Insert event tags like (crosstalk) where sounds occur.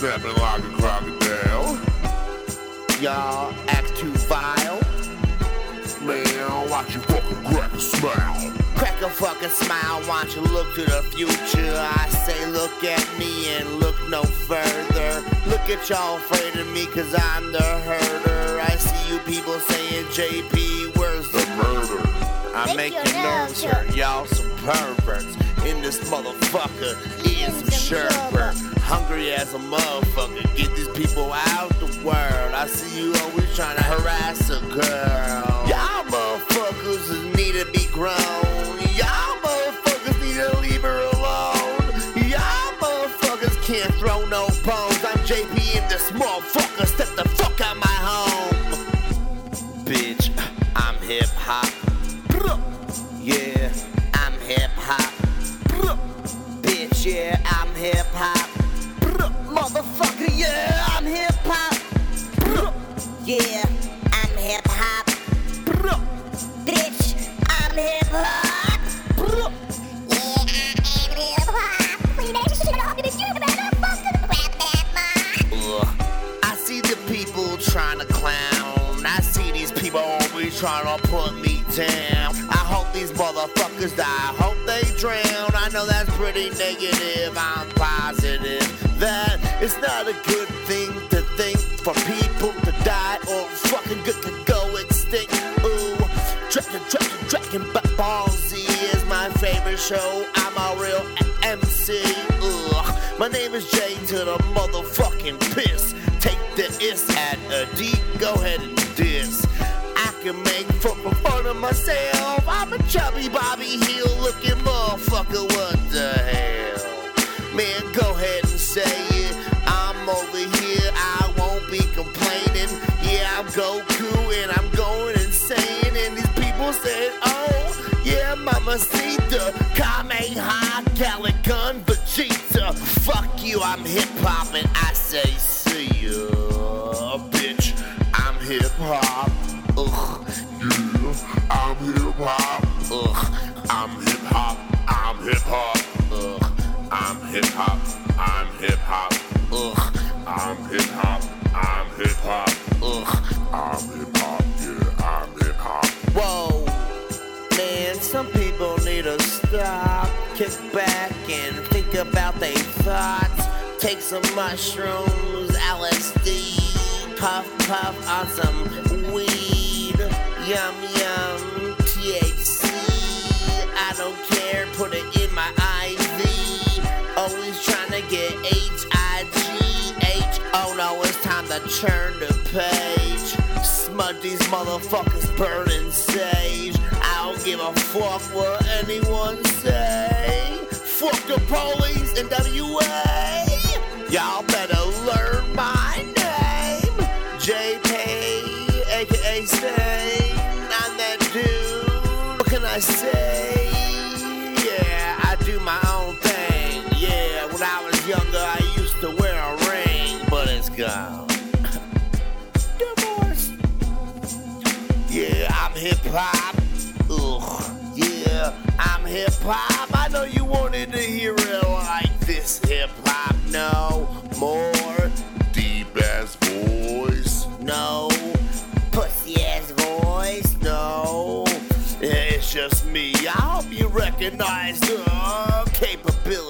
snapping like a crocodile. Y'all act too vile. Man, watch you fucking crack a smile. Crack a fucking smile, why don't you look to the future? I say look at me and look no further. Look at y'all afraid of me cause I'm the herder. I see you people saying JP, where's the murder? I Lick make your your nerves hurt, y'all some perverts. In this motherfucker, eating some. Hungry as a motherfucker, get these people out the world. I see you always trying to harass a girl. Y'all motherfuckers need to be grown. Y'all motherfuckers need to leave her alone. Y'all motherfuckers can't throw no bones. I'm JP in this motherfucker. Step the fuck out my home. Bitch, I'm hip hop. Yeah, I'm hip hop. Motherfucker, yeah, I'm hip hop. Yeah, I'm hip hop. Bitch, I'm hip hop. Yeah, I'm hip hop. I see the people trying to clown. I see these people always trying to put me down. I hope these motherfuckers die. Hope they drown. I know that's pretty negative. I'm positive that it's not a good thing to think for people to die or fucking good to go extinct. Ooh, Dragon, Dragon, Dragon Ba- Ball Z is my favorite show. I'm a real MC. Ugh. My name is Jay to the motherfucking piss. Take the is at a D. Go ahead and diss. I can make fun of myself. I'm a chubby Bobby Hill looking motherfucker. What the hell? Man, go ahead and say it. I'm over here. I won't be complaining. Yeah, I'm Goku and I'm going insane. And these people said, oh, yeah, Mama Sita, Kameha, Galick Gun, Vegeta. Fuck you, I'm hip hop and I say, see ya, bitch. I'm hip hop. Ugh. Yeah, I'm hip hop. Ugh. I'm hip hop. I'm hip hop. Ugh. I'm hip hop. I'm hip hop. Ugh. I'm hip hop. I'm hip hop. Ugh. I'm hip hop. Yeah, I'm hip hop. Whoa, man, some people need to stop, kick back, and think about their thoughts. Take some mushrooms, LSD, puff puff on some weed, yum yum, THC. I don't care, put it in my IV. Always trying to get H I G H. Oh no, it's time to turn the page. Smut these motherfuckers burning sage. I don't give a fuck what anyone say. Fuck the police in WA. I say? Yeah, I do my own thing. Yeah, when I was younger, I used to wear a ring, but it's gone. (laughs) Divorce. Yeah, I'm hip hop. Ugh. Yeah, I'm hip hop. I know you wanted to hear it like this. Hip hop, no more. it's just me. I hope you recognize the capability.